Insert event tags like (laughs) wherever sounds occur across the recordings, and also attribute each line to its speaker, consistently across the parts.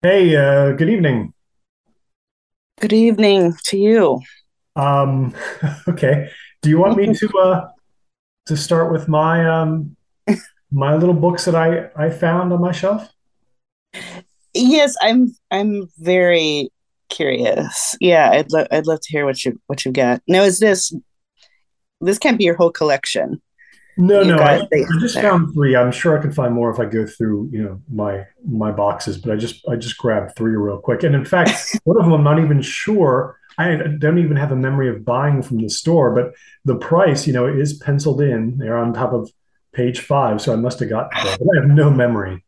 Speaker 1: Hey, uh, good evening.
Speaker 2: Good evening to you.
Speaker 1: Um, (laughs) okay. Do you want me to uh to start with my um my little books that I I found on my shelf?
Speaker 2: Yes, I'm I'm very curious. Yeah, I'd love I'd love to hear what you what you've got. Now is this this can't be your whole collection.
Speaker 1: No, no, I, I just found three. I'm sure I can find more if I go through, you know, my my boxes, but I just I just grabbed three real quick. And in fact, (laughs) one of them I'm not even sure. I don't even have a memory of buying from the store, but the price, you know, is penciled in there on top of page five, so I must have gotten it. I have no memory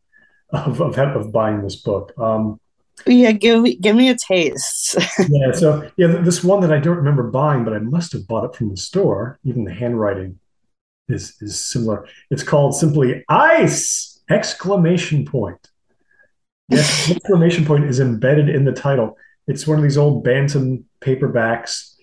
Speaker 1: of of, of buying this book. Um,
Speaker 2: Yeah, give me give me a taste. (laughs)
Speaker 1: Yeah, so yeah, this one that I don't remember buying, but I must have bought it from the store. Even the handwriting is is similar. It's called simply Ice! Exclamation point. Yes, (laughs) exclamation point is embedded in the title. It's one of these old Bantam paperbacks,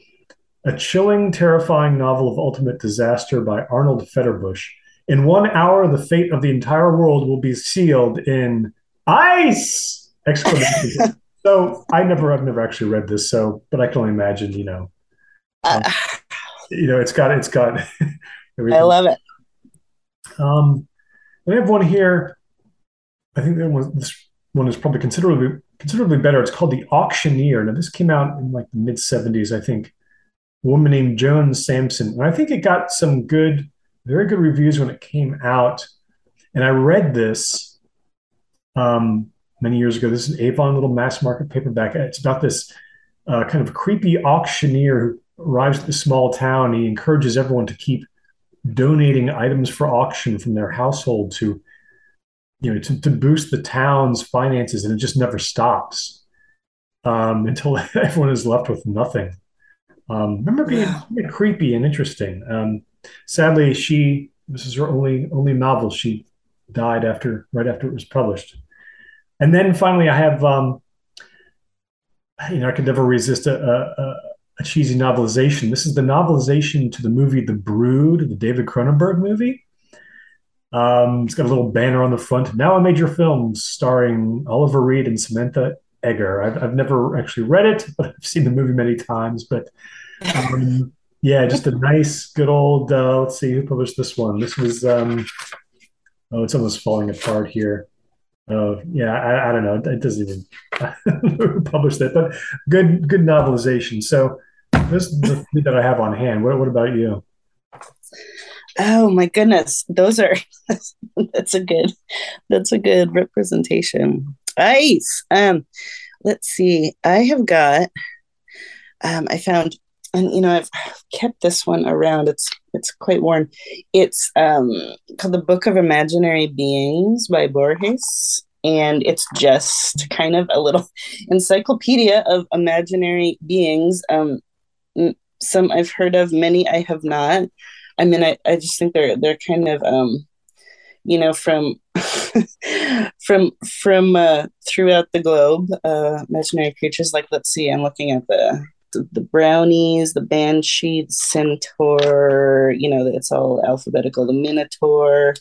Speaker 1: a chilling, terrifying novel of ultimate disaster by Arnold Federbush. In one hour, the fate of the entire world will be sealed in ice! Exclamation. (laughs) So I never, I've never actually read this. So, but I can only imagine, you know,
Speaker 2: Uh,
Speaker 1: um, you know, it's got, it's got
Speaker 2: I love it.
Speaker 1: Um, I have one here. I think that one, this one is probably considerably, considerably better. It's called The Auctioneer. Now, this came out in like the mid '70s, I think. A woman named Joan Samson, and I think it got some good, very good reviews when it came out. And I read this um, many years ago. This is an Avon little mass market paperback. It's about this uh, kind of creepy auctioneer who arrives at the small town. He encourages everyone to keep donating items for auction from their household to you know to, to boost the town's finances, and it just never stops um, (laughs) until everyone is left with nothing. Um, remember being,
Speaker 2: Wow.
Speaker 1: creepy and interesting. Um, sadly, she this is her only only novel. She died after right after it was published. And then finally, I have um, you know I could never resist a, a, a cheesy novelization. This is the novelization to the movie The Brood, the David Cronenberg movie. Um, it's got a little banner on the front. Now a major film starring Oliver Reed and Samantha Eggar. I've, I've never actually read it, but I've seen the movie many times. But um, yeah, just a nice, good old. Uh, let's see who published this one. This was. Um, oh, it's almost falling apart here. Oh yeah, I, I don't know. It doesn't even (laughs) who published it, but good, good novelization. So this is the three that I have on hand. What, what about you?
Speaker 2: Oh my goodness. Those are (laughs) that's a good that's a good representation. Ice. Um, let's see. I have got um I found and you know I've kept this one around. It's it's quite worn. It's um called The Book of Imaginary Beings by Borges. And it's just kind of a little (laughs) encyclopedia of imaginary beings. Um, some I've heard of, many I have not. I mean, I, I just think they're they're kind of um, you know from (laughs) from from uh, throughout the globe, uh, imaginary creatures. Like, let's see, I'm looking at the the, the brownies, the banshee, the centaur. You know, it's all alphabetical. The minotaur,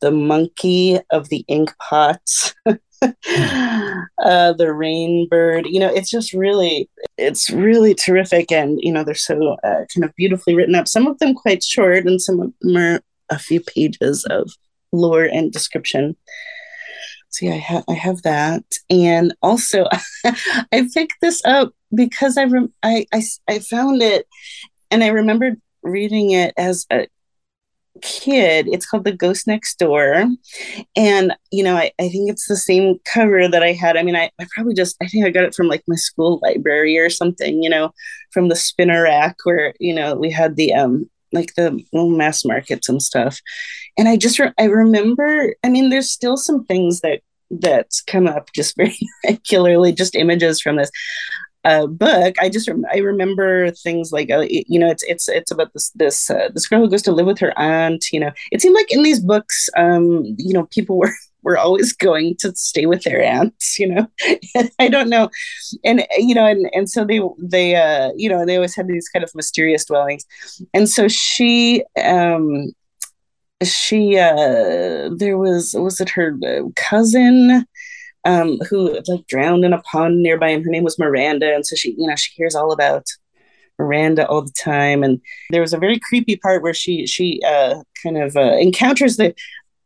Speaker 2: the monkey of the ink pots. (laughs) (laughs) uh, the rainbird you know it's just really it's really terrific. And you know they're so uh, kind of beautifully written up some of them quite short and some of them are a few pages of lore and description. So yeah i have i have that. And also (laughs) i picked this up because i rem- I, I i found it and i remembered reading it as a kid it's called the ghost next door. And you know I, I think it's the same cover that i had. I mean I, I probably just i think i got it from like my school library or something you know from the spinner rack where you know we had the um like the mass markets and stuff. And i just re- i remember i mean there's still some things that that's come up just (laughs) very regularly just images from this uh, book, I just rem- I remember things like uh, you know it's it's it's about this this uh, this girl who goes to live with her aunt. You know, it seemed like in these books, um, you know, people (laughs) were were always going to stay with their aunts. You know, (laughs) I don't know, and you know, and and so they they uh, you know they always had these kind of mysterious dwellings, and so she um she uh there was was it her uh, cousin um, who like drowned in a pond nearby, and her name was Miranda, and so she, you know, she hears all about Miranda all the time. And there was a very creepy part where she she uh, kind of uh, encounters the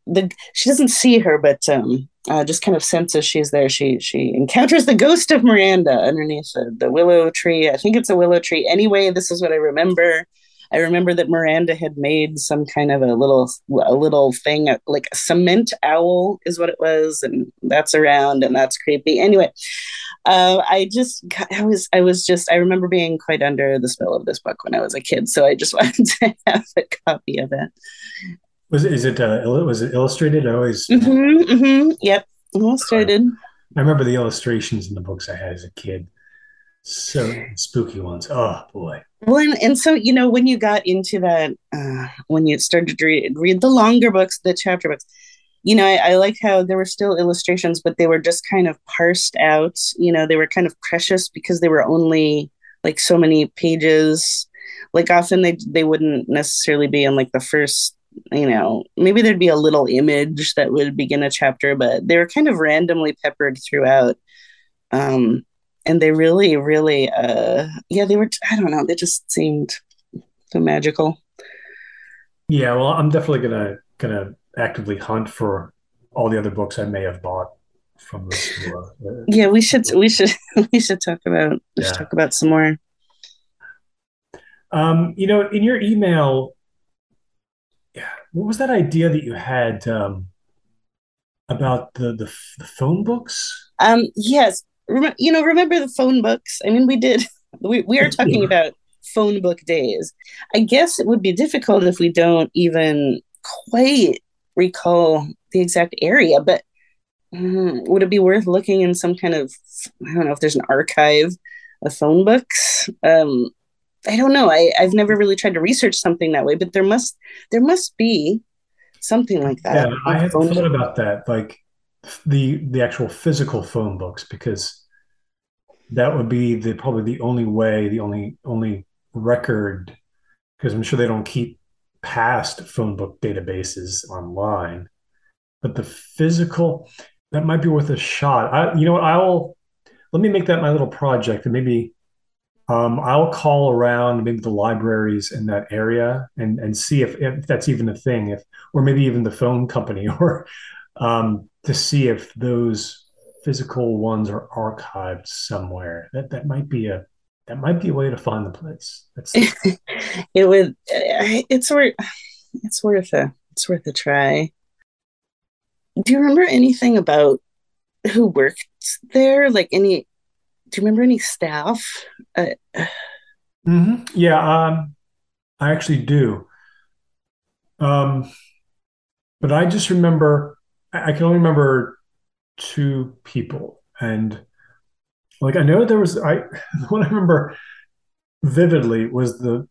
Speaker 2: the she doesn't see her, but um, uh, just kind of senses she's there. She she encounters the ghost of Miranda underneath the, the willow tree. I think it's a willow tree. Anyway, this is what I remember. I remember that Miranda had made some kind of a little a little thing like a cement owl is what it was, and that's around and that's creepy. Anyway, uh, I just I was I was just I remember being quite under the spell of this book when I was a kid, so I just (laughs) wanted to have a copy of it.
Speaker 1: Was it, is it uh, was it illustrated? I always
Speaker 2: mm-hmm, mm-hmm, yep illustrated.
Speaker 1: I remember the illustrations in the books I had as a kid. So spooky ones. Oh boy.
Speaker 2: Well, and, and so you know when you got into that, uh, when you started to read, read the longer books, the chapter books, you know, I, I like how there were still illustrations, but they were just kind of parsed out. You know, they were kind of precious because they were only like so many pages. Like often they they wouldn't necessarily be in like the first you know, maybe there'd be a little image that would begin a chapter, but they were kind of randomly peppered throughout. Um, and they really, really, uh, yeah, they were, I don't know, they just seemed so magical.
Speaker 1: Yeah, well, I'm definitely gonna gonna actively hunt for all the other books I may have bought from this. (laughs)
Speaker 2: Uh, yeah, we should we should (laughs) we should talk about yeah. should talk about some more.
Speaker 1: Um, you know, in your email, yeah, what was that idea that you had um, about the, the, the phone books?
Speaker 2: Um, yes, Rem- you know, remember the phone books? I mean, we did. (laughs) We we are (laughs) talking about phone book days. I guess it would be difficult if we don't even quite recall the exact area, but um, would it be worth looking in some kind of I don't know if there's an archive of phone books? Um, I don't know. I, I've never really tried to research something that way, but there must there must be something like that.
Speaker 1: Yeah, I had thought about that, like the the actual physical phone books, because that would be the probably the only way, the only only record, because I'm sure they don't keep past phone book databases online. But the physical, that might be worth a shot. I, you know what? I'll let me make that my little project, and maybe um, I'll call around maybe the libraries in that area and and see if, if that's even a thing, if or maybe even the phone company, (laughs) or um, to see if those physical ones are archived somewhere. That that might be a that might be a way to find the place. That's (laughs)
Speaker 2: it would. It's worth. It's worth a. It's worth a try. Do you remember anything about who worked there? Like any do you remember any staff? Uh,
Speaker 1: mm-hmm. Yeah, um, I actually do. Um, but I just remember, I can only remember two people. And like, I know there was, I, (laughs) what I remember vividly was the,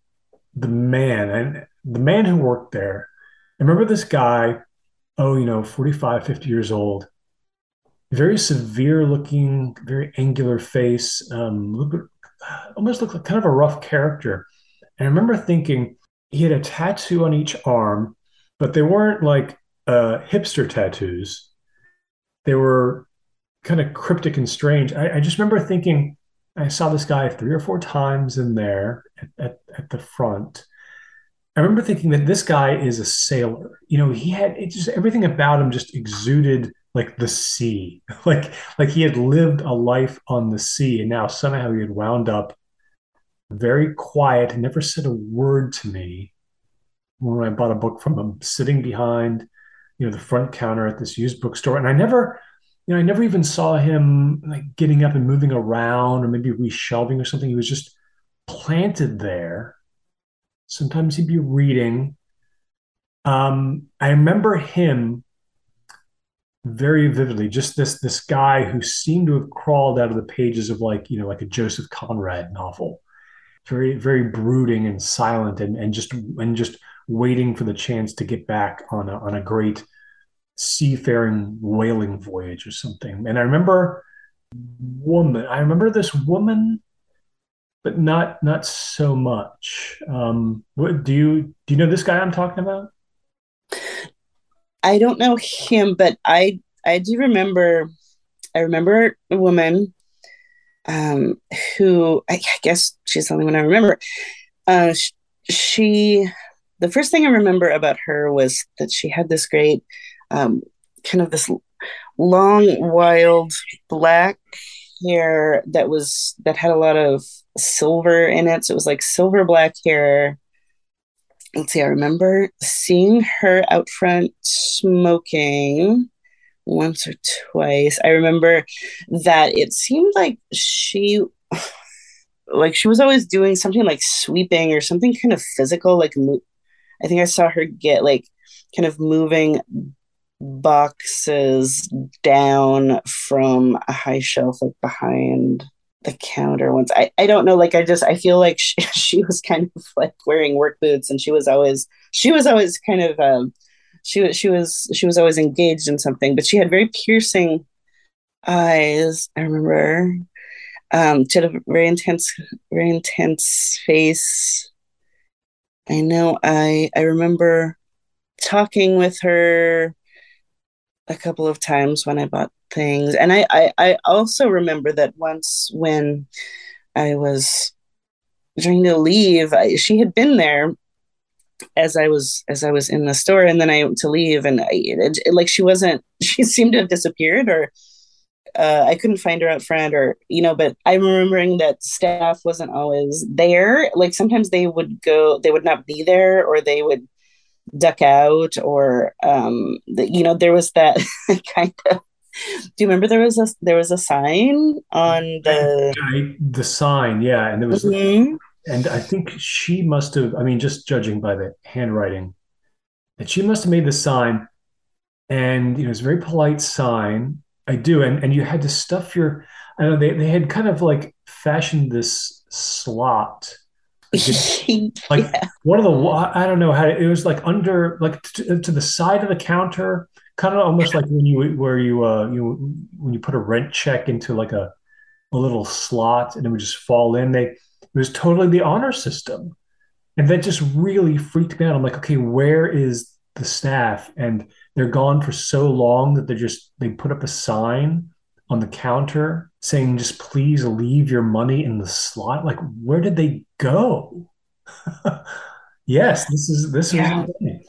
Speaker 1: the man and the man who worked there. I remember this guy, oh, you know, 45, 50 years old very severe looking, very angular face, um, almost looked like kind of a rough character. And I remember thinking he had a tattoo on each arm, but they weren't like uh, hipster tattoos. They were kind of cryptic and strange. I, I, just remember thinking I saw this guy three or four times in there at, at, at the front. I remember thinking that this guy is a sailor. You know, he had it just everything about him just exuded like the sea (laughs) like like he had lived a life on the sea and now somehow he had wound up very quiet never said a word to me when i bought a book from him sitting behind you know the front counter at this used bookstore. And i never you know i never even saw him like getting up and moving around or maybe reshelving or something. He was just planted there. Sometimes he'd be reading. Um, i remember him very vividly. Just this this guy who seemed to have crawled out of the pages of like you know like a joseph conrad novel. Very very brooding and silent and and just and just waiting for the chance to get back on a, on a great seafaring whaling voyage or something. And i remember woman i remember this woman but not not so much. Um what do you do you know this guy i'm talking about?
Speaker 2: I don't know him, but I I do remember I remember a woman um, who I, I guess she's the only one I remember. Uh, sh- she, the first thing I remember about her was that she had this great, um, kind of this long, wild black hair that was that had a lot of silver in it. So it was like silver black hair. Let's see, I remember seeing her out front smoking once or twice. I remember that it seemed like she (sighs) like she was always doing something like sweeping or something kind of physical like mo- I think I saw her get like kind of moving boxes down from a high shelf like behind the counter once. I, I don't know like i just i feel like (laughs) she, she was kind of like wearing work boots and she was always she was always kind of um she was she was she was always engaged in something but she had very piercing eyes. I remember um she had a very intense very intense face i know i i remember talking with her a couple of times when I bought things. And I, I, I also remember that once when I was trying to leave, I, she had been there as I was as I was in the store, and then I to leave, and I, it, it, like she wasn't. (laughs) She seemed to have disappeared, or uh, I couldn't find her out front, or you know. But I'm remembering that staff wasn't always there. Like sometimes they would go, they would not be there, or they would duck out or um the, you know there was that (laughs) kind of do you remember there was a there was a sign on the
Speaker 1: I, the sign yeah and there was mm-hmm. and i think she must have i mean just judging by the handwriting that she must have made the sign and you know it's a very polite sign i do and and you had to stuff your i know they, they had kind of like fashioned this slot (laughs) like yeah. one of the I don't know how it was like under like to, to, the side of the counter, kind of almost like when you where you uh you when you put a rent check into like a a little slot and it would just fall in. They it was totally the honor system, and that just really freaked me out. I'm like, okay, where is the staff? And they're gone for so long that they're just they put up a sign on the counter saying just please leave your money in the slot. Like where did they go? (laughs) Yes this is this yeah.
Speaker 2: is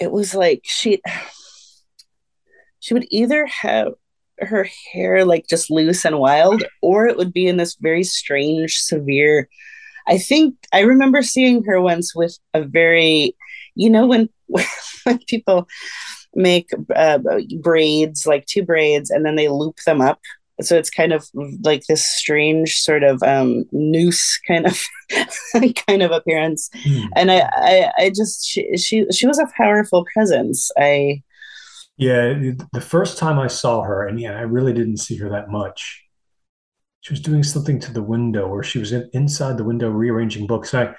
Speaker 2: it was like she she would either have her hair like just loose and wild or it would be in this very strange severe i think i remember seeing her once with a very you know when (laughs) when people make uh, braids like two braids and then they loop them up. So it's kind of like this strange sort of um, noose kind of (laughs) kind of appearance. Mm. and I, I i just she, she she was a powerful presence. I
Speaker 1: yeah the first time i saw her and yeah i really didn't see her that much. She was doing something to the window or she was in, inside the window rearranging books. I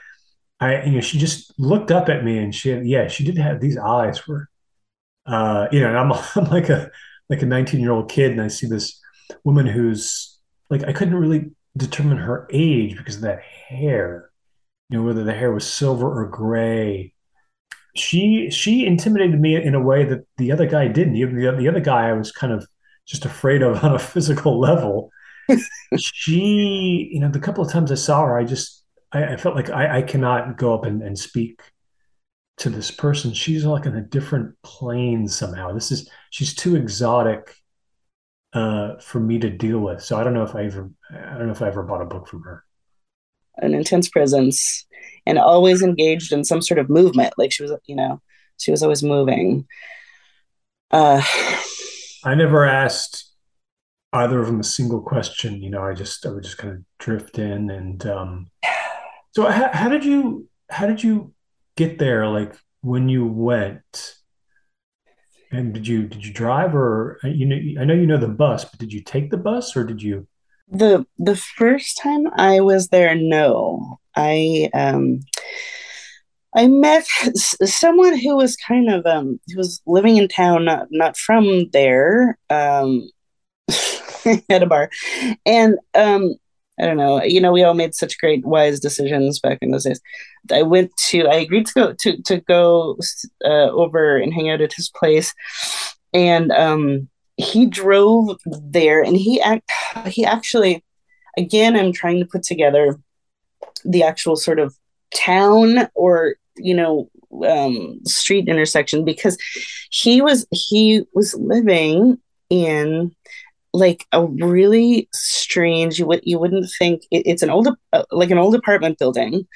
Speaker 1: i you know she just looked up at me and she had, yeah she did have these eyes were uh you know and i'm, (laughs) I'm like a like a 19 year old kid and i see this woman who's like I couldn't really determine her age because of that hair. You know, whether the hair was silver or gray. She she intimidated me in a way that the other guy didn't. Even the, the other guy I was kind of just afraid of (laughs) on a physical level. (laughs) she, you know, the couple of times I saw her, I just I, I felt like I, I cannot go up and, and speak to this person. She's like in a different plane somehow. This is she's too exotic uh, for me to deal with. So I don't know if I ever I don't know if I ever bought a book from her.
Speaker 2: An intense presence and always engaged in some sort of movement. Like she was, you know, she was always moving. Uh, (sighs)
Speaker 1: I never asked either of them a single question. You know, I just I would just kind of drift in and. Um, (sighs) (sighs) so how, how did you how did you get there? Like when you went, and did you did you drive or you know I know you know the bus, but did you take the bus or did you?
Speaker 2: The the first time I was there, no. I um I met someone who was kind of um who was living in town, not not from there, um (laughs) at a bar. And um I don't know. You know, we all made such great wise decisions back in those days. I went to. I agreed to go to to go uh, over and hang out at his place, and um, he drove there and he act, he actually again i'm trying to put together the actual sort of town or you know um, street intersection because he was he was living in like a really strange you would you wouldn't think it, it's an old uh, like an old apartment building.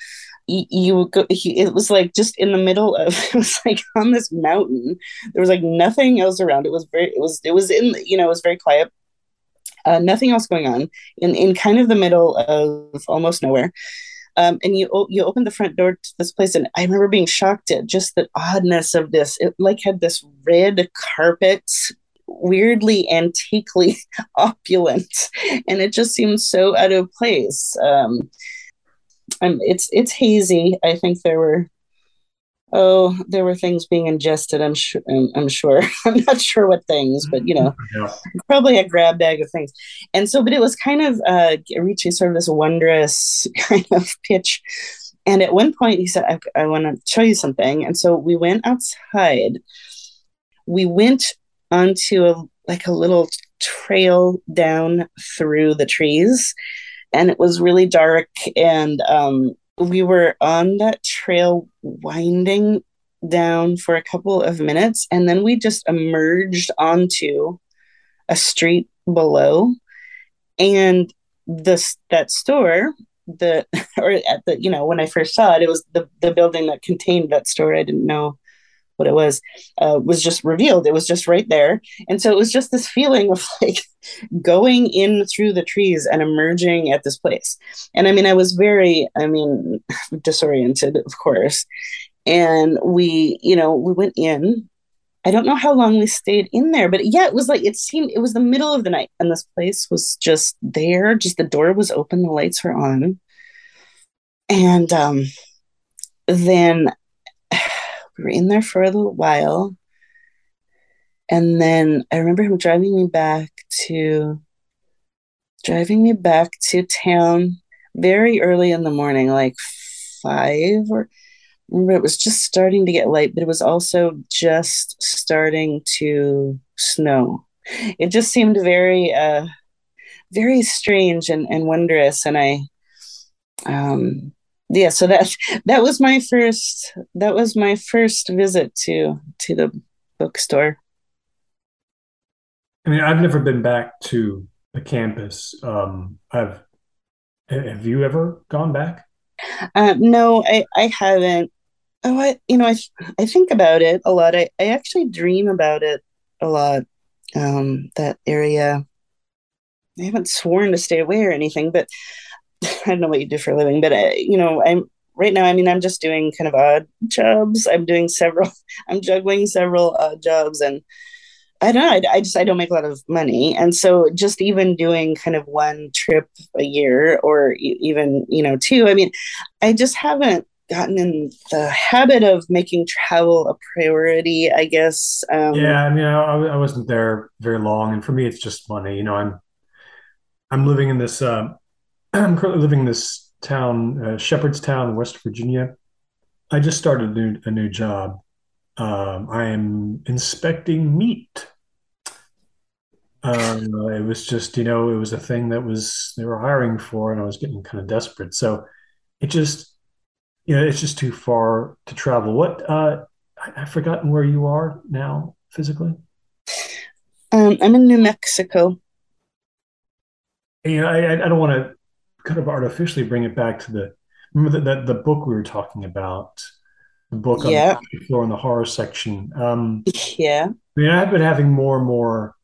Speaker 2: You, go he, it was like just in the middle of (laughs) it was like on this mountain. There was like nothing else around. It was very it was it was in you know it was very quiet. Uh, nothing else going on. In in kind of the middle of almost nowhere. Um, and you you opened the front door to this place, and I remember being shocked at just the oddness of this. It like had this red carpet, weirdly antiquely (laughs) opulent, and it just seems so out of place. Um, and it's it's hazy. I think there were oh, there were things being ingested. I'm sure. I'm, I'm, sure. (laughs) I'm not sure what things, but you know, (laughs) yeah. probably a grab bag of things. And so, but it was kind of uh, reaching sort of this wondrous kind of pitch. And at one point, he said, "I, I want to show you something." And so we went outside. We went onto a like a little trail down through the trees. And it was really dark and um we were on that trail winding down for a couple of minutes. And then we just emerged onto a street below. And this that store the (laughs) or at the you know when i first saw it it was the the building that contained that store. I didn't know what it was uh, was just revealed. It was just right there, and so it was just this feeling of (laughs) like going in through the trees and emerging at this place. And I mean, I was very, I mean, (laughs) disoriented, of course. And we, you know, we went in. I don't know how long we stayed in there, but yeah, it was like it seemed it was the middle of the night, and this place was just there. Just the door was open, the lights were on, and um, then we were in there for a little while. And then I remember him driving me back to driving me back to town very early in the morning, like five or remember it was just starting to get light, but it was also just starting to snow. It just seemed very uh very strange and, and wondrous. And I um yeah so that that was my first that was my first visit to to the bookstore.
Speaker 1: I mean i've never been back to the campus. Um i've have you ever gone back?
Speaker 2: Uh, no i i haven't. Oh i you know i i think about it a lot. I i actually dream about it a lot um that area. I haven't sworn to stay away or anything but (laughs) I don't know what you do for a living, but I, you know, I'm right now. I mean, I'm just doing kind of odd jobs. I'm doing several. (laughs) I'm juggling several odd jobs, and I don't know. I, I just I don't make a lot of money, and so just even doing kind of one trip a year, or even you know two. I mean, I just haven't gotten in the habit of making travel a priority i guess
Speaker 1: um, yeah i mean I, I wasn't there very long and for me it's just money you know i'm i'm living in this uh, I'm currently living in this town, uh, Shepherdstown, West Virginia. I just started a new, a new job. Um, I am inspecting meat. Um, it was just, you know, it was a thing that was they were hiring for, and I was getting kind of desperate. So it just, you know, it's just too far to travel. What uh, I, I've forgotten where you are now physically.
Speaker 2: Um, I'm in New Mexico.
Speaker 1: You know, I, I don't want to kind of artificially bring it back to the remember that the, the book we were talking about? The book yeah. on the floor in the horror section. Um
Speaker 2: yeah.
Speaker 1: I mean i've been having more and more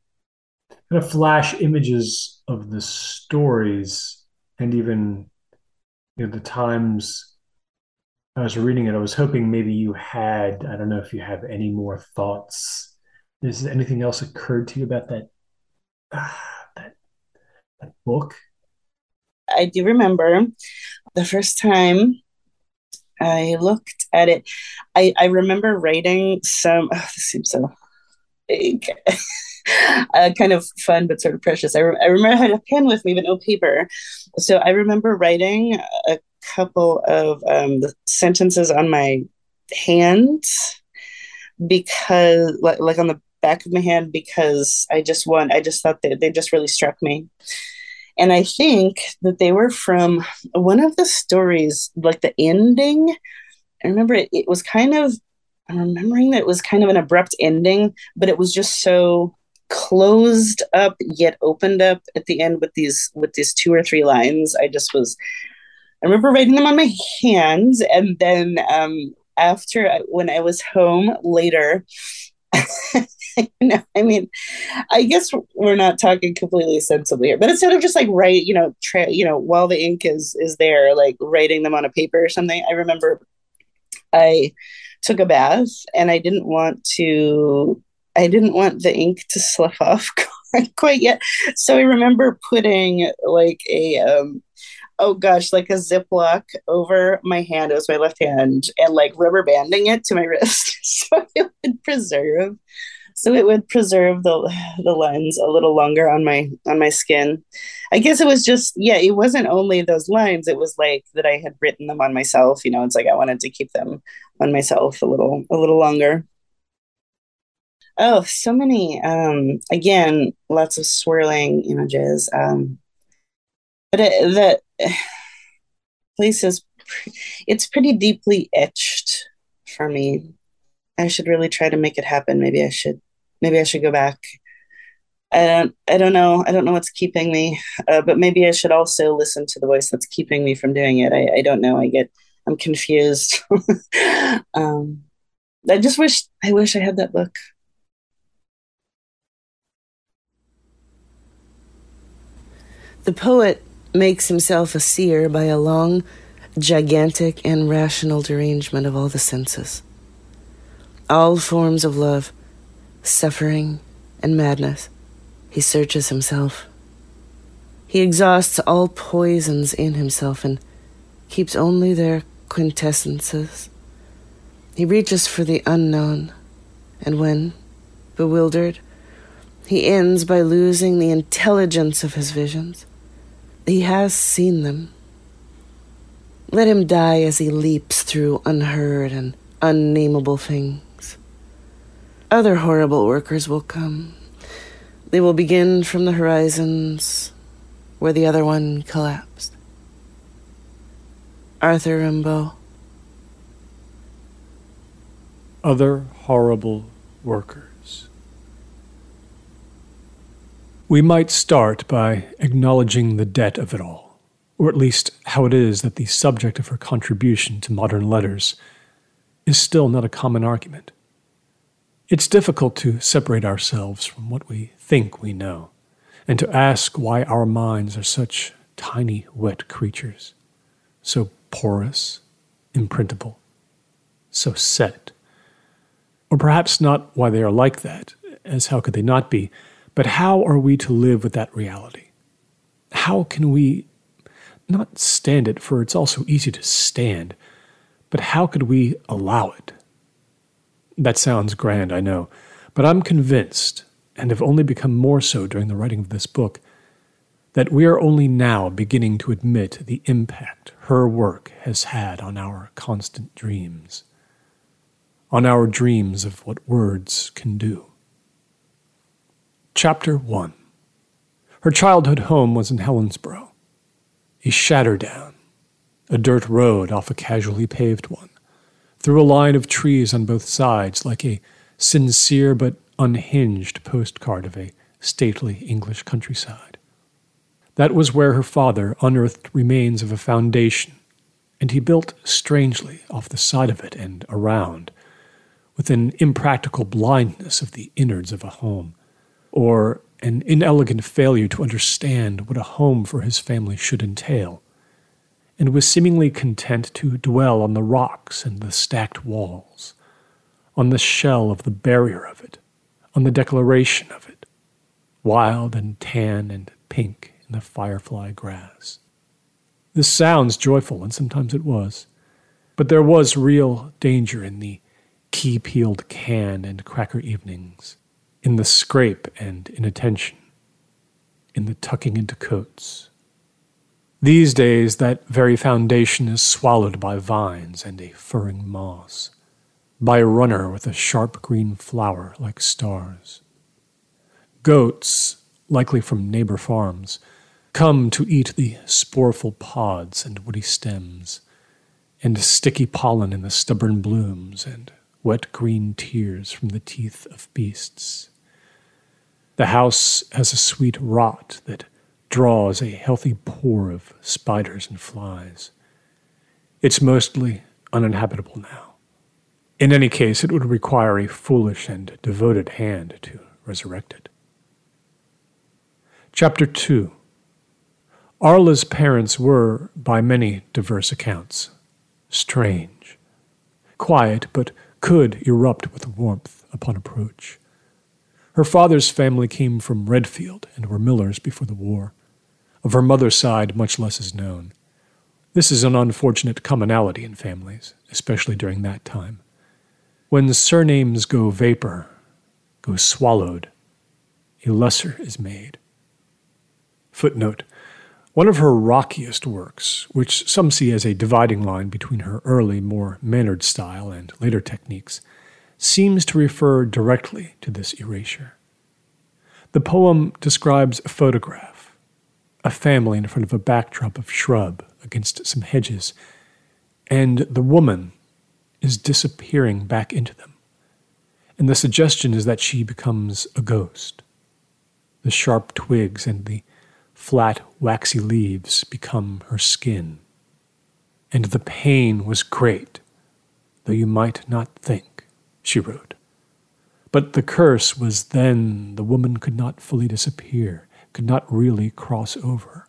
Speaker 1: kind of flash images of the stories and even you know the times i was reading it i was hoping maybe you had i don't know if you have any more thoughts. Is anything else occurred to you about that (sighs) that, that book
Speaker 2: I do remember the first time I looked at it, I, I remember writing some, oh, this seems so (laughs) uh, kind of fun but sort of precious. I, re- I remember I had a pen with me but no paper. So I remember writing a couple of um, sentences on my hands because like, like on the back of my hand because I just want, I just thought that they just really struck me. And I think that they were from one of the stories, like the ending. I remember it, it was kind of, I'm remembering that it was kind of an abrupt ending, but it was just so closed up yet opened up at the end with these with these two or three lines. I just was I remember writing them on my hands and then um after I, when I was home later (laughs) (laughs) you know, I mean, I guess we're not talking completely sensibly here, but instead of just like write, you know, tra- you know, while the ink is is there, like writing them on a paper or something. I remember I took a bath and I didn't want to. I didn't want the ink to slough (laughs) off (laughs) quite yet, so I remember putting like a um, oh gosh, like a Ziploc over my hand. It was my left hand, and like rubber banding it to my wrist so it would preserve. So it would preserve the the lines a little longer on my on my skin. I guess it was just yeah, it wasn't only those lines. It was like that I had written them on myself. You know, it's like I wanted to keep them on myself a little a little longer. Oh, so many. Um, again, lots of swirling images. Um, but it, the (sighs) place is it's pretty deeply etched for me i should really try to make it happen. Maybe i should maybe i should go back. I don't i don't know. I don't know what's keeping me uh, but maybe i should also listen to the voice that's keeping me from doing it. I, I don't know. I get i'm confused. (laughs) Um, i just wish i wish i had that book.
Speaker 3: The poet makes himself a seer by a long, gigantic, and rational derangement of all the senses. All forms of love, suffering, and madness, he searches himself. He exhausts all poisons in himself and keeps only their quintessences. He reaches for the unknown, and when, bewildered, he ends by losing the intelligence of his visions he has seen them. Let him die as he leaps through unheard and unnameable things. Other horrible workers will come. They will begin from the horizons where the other one collapsed. Arthur Rimbaud.
Speaker 1: Other horrible workers. We might start by acknowledging the debt of it all, or at least how it is that the subject of her contribution to modern letters is still not a common argument. It's difficult to separate ourselves from what we think we know, and to ask why our minds are such tiny, wet creatures, so porous, imprintable, so set. Or perhaps not why they are like that, as how could they not be? But how are we to live with that reality? How can we not stand it, for it's also easy to stand, but how could we allow it? That sounds grand, I know, but I'm convinced, and have only become more so during the writing of this book, that we are only now beginning to admit the impact her work has had on our constant dreams, on our dreams of what words can do. Chapter 1 Her childhood home was in Helensborough, a shatterdown, a dirt road off a casually paved one, through a line of trees on both sides, like a sincere but unhinged postcard of a stately English countryside. That was where her father unearthed remains of a foundation, and he built strangely off the side of it and around, with an impractical blindness of the innards of a home or an inelegant failure to understand what a home for his family should entail, and was seemingly content to dwell on the rocks and the stacked walls, on the shell of the barrier of it, on the declaration of it, wild and tan and pink in the firefly grass. This sounds joyful, and sometimes it was, but there was real danger in the key peeled can and cracker evenings in the scrape and inattention, in the tucking into coats. These days, that very foundation is swallowed by vines and a furring moss, by a runner with a sharp green flower like stars. Goats, likely from neighbor farms, come to eat the sporeful pods and woody stems, and sticky pollen in the stubborn blooms, and wet green tears from the teeth of beasts. The house has a sweet rot that draws a healthy pour of spiders and flies. It's mostly uninhabitable now. In any case, it would require a foolish and devoted hand to resurrect it. Chapter 2 Arla's parents were, by many diverse accounts, strange. Quiet, but could erupt with warmth upon approach. Her father's family came from Redfield and were millers before the war. Of her mother's side, much less is known. This is an unfortunate commonality in families, especially during that time. When surnames go vapor, go swallowed, a lesser is made. Footnote One of her rockiest works, which some see as a dividing line between her early, more mannered style and later techniques, seems to refer directly to this erasure. The poem describes a photograph, a family in front of a backdrop of shrub against some hedges, and the woman is disappearing back into them. And the suggestion is that she becomes a ghost. The sharp twigs and the flat, waxy leaves become her skin. And the pain was great, though you might not think she wrote. But the curse was then the woman could not fully disappear, could not really cross over,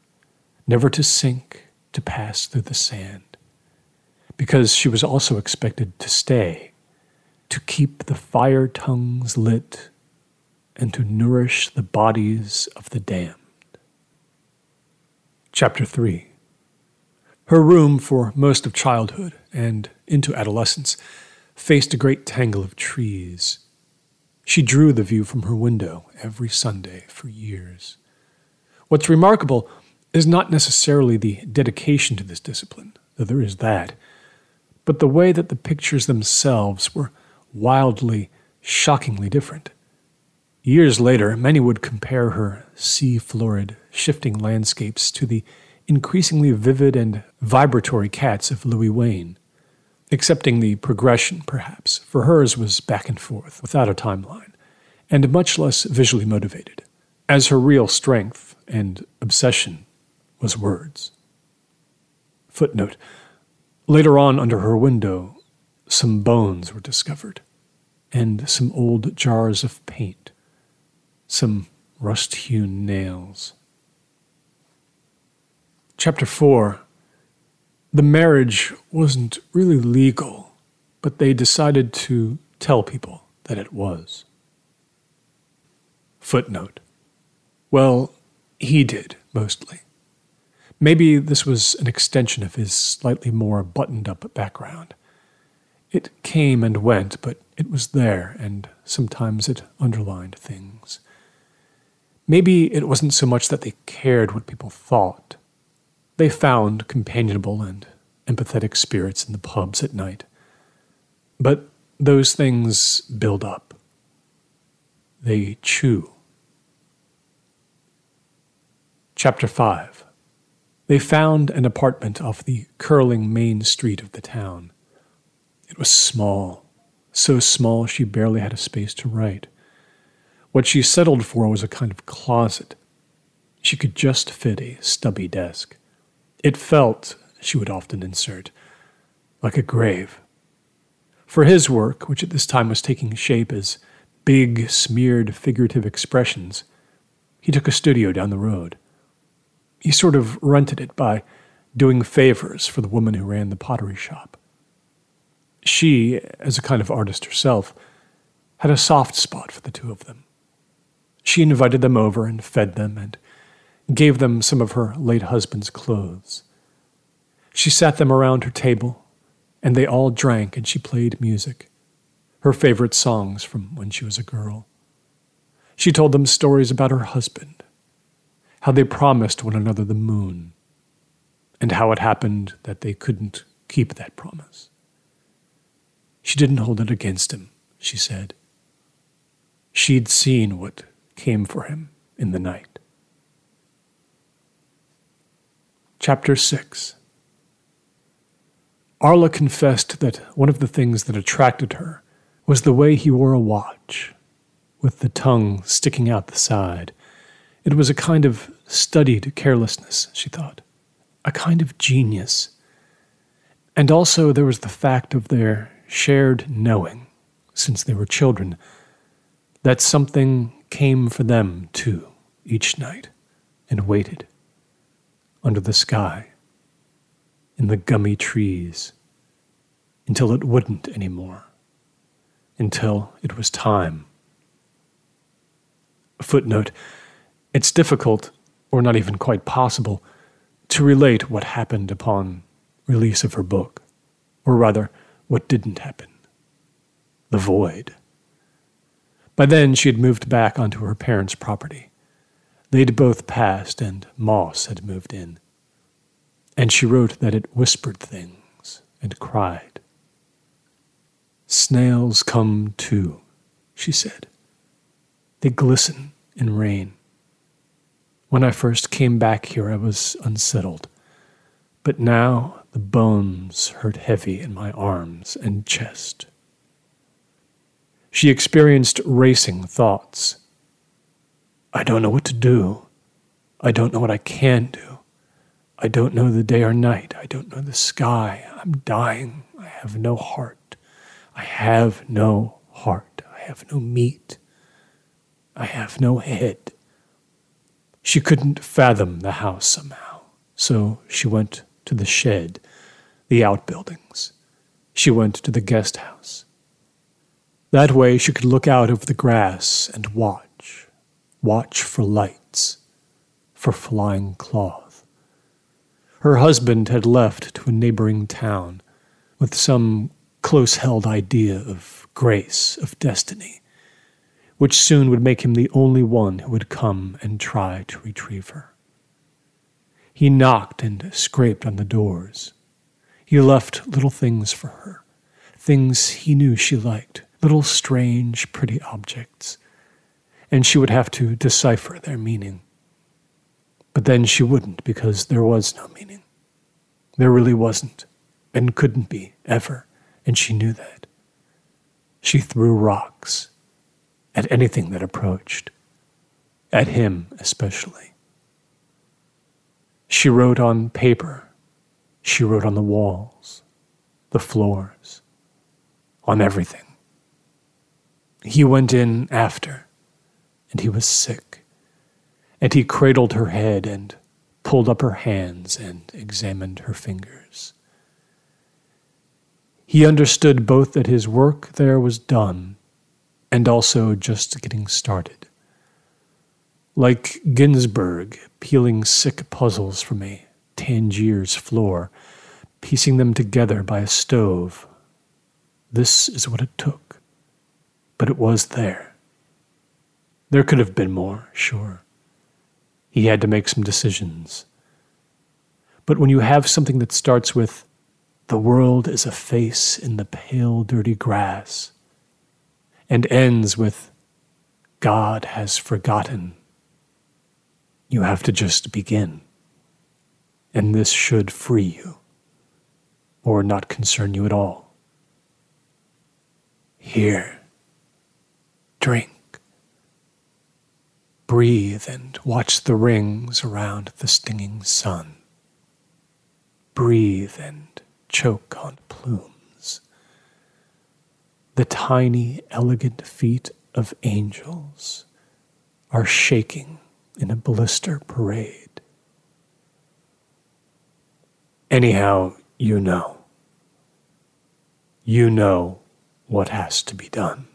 Speaker 1: never to sink, to pass through the sand, because she was also expected to stay, to keep the fire tongues lit, and to nourish the bodies of the damned. Chapter 3 Her room for most of childhood and into adolescence faced a great tangle of trees. She drew the view from her window every Sunday for years. What's remarkable is not necessarily the dedication to this discipline, though there is that, but the way that the pictures themselves were wildly, shockingly different. Years later, many would compare her sea florid, shifting landscapes to the increasingly vivid and vibratory cats of Louis Wain. accepting the progression, perhaps, for hers was back and forth, without a timeline, and much less visually motivated, as her real strength and obsession was words. Footnote Later on, under her window, some bones were discovered, and some old jars of paint, some rust hewn nails. Chapter 4 the marriage wasn't really legal, but they decided to tell people that it was. Footnote. Well, he did, mostly. Maybe this was an extension of his slightly more buttoned up background. It came and went, but it was there, and sometimes it underlined things. Maybe it wasn't so much that they cared what people thought, they found companionable and empathetic spirits in the pubs at night. But those things build up. They chew. Chapter 5 They found an apartment off the curling main street of the town. It was small, so small she barely had a space to write. What she settled for was a kind of closet. She could just fit a stubby desk. It felt, she would often insert, like a grave. For his work, which at this time was taking shape as big, smeared figurative expressions, he took a studio down the road. He sort of rented it by doing favors for the woman who ran the pottery shop. She, as a kind of artist herself, had a soft spot for the two of them. She invited them over and fed them and gave them some of her late husband's clothes. She sat them around her table, and they all drank and she played music, her favorite songs from when she was a girl. She told them stories about her husband, how they promised one another the moon, and how it happened that they couldn't keep that promise. She didn't hold it against him, she said. She'd seen what came for him in the night. Chapter 6 Arla confessed that one of the things that attracted her was the way he wore a watch, with the tongue sticking out the side. It was a kind of studied carelessness, she thought, a kind of genius. And also there was the fact of their shared knowing, since they were children, that something came for them too each night and waited under the sky in the gummy trees until it wouldn't anymore, until it was time. Footnote It's difficult, or not even quite possible, to relate what happened upon release of her book, or rather, what didn't happen the void. By then, she had moved back onto her parents' property. They'd both passed, and Moss had moved in. And she wrote that it whispered things and cried. Snails come too, she said. They glisten in rain. When I first came back here, I was unsettled. But now the bones hurt heavy in my arms and chest. She experienced racing thoughts. I don't know what to do. I don't know what I can do. I don't know the day or night. I don't know the sky. I'm dying. I have no heart. I have no heart. I have no meat. I have no head. She couldn't fathom the house somehow, so she went to the shed, the outbuildings. She went to the guest house. That way she could look out over the grass and watch, watch for lights, for flying cloth. Her husband had left to a neighboring town with some close held idea of grace, of destiny, which soon would make him the only one who would come and try to retrieve her. He knocked and scraped on the doors. He left little things for her, things he knew she liked little strange, pretty objects, and she would have to decipher their meaning. But then she wouldn't because there was no meaning. There really wasn't, and couldn't be, ever, and she knew that. She threw rocks at anything that approached, at him especially. She wrote on paper, she wrote on the walls, the floors, on everything. He went in after, and he was sick. And he cradled her head and pulled up her hands and examined her fingers. He understood both that his work there was done and also just getting started. Like Ginsberg peeling sick puzzles from a Tangier's floor, piecing them together by a stove. This is what it took but it was there. There could have been more, sure. He had to make some decisions. But when you have something that starts with, the world is a face in the pale, dirty grass, and ends with, God has forgotten, you have to just begin. And this should free you, or not concern you at all. Here Drink. Breathe and watch the rings around the stinging sun. Breathe and choke on plumes. The tiny, elegant feet of angels are shaking in a blister parade. Anyhow, you know. You know what has to be done.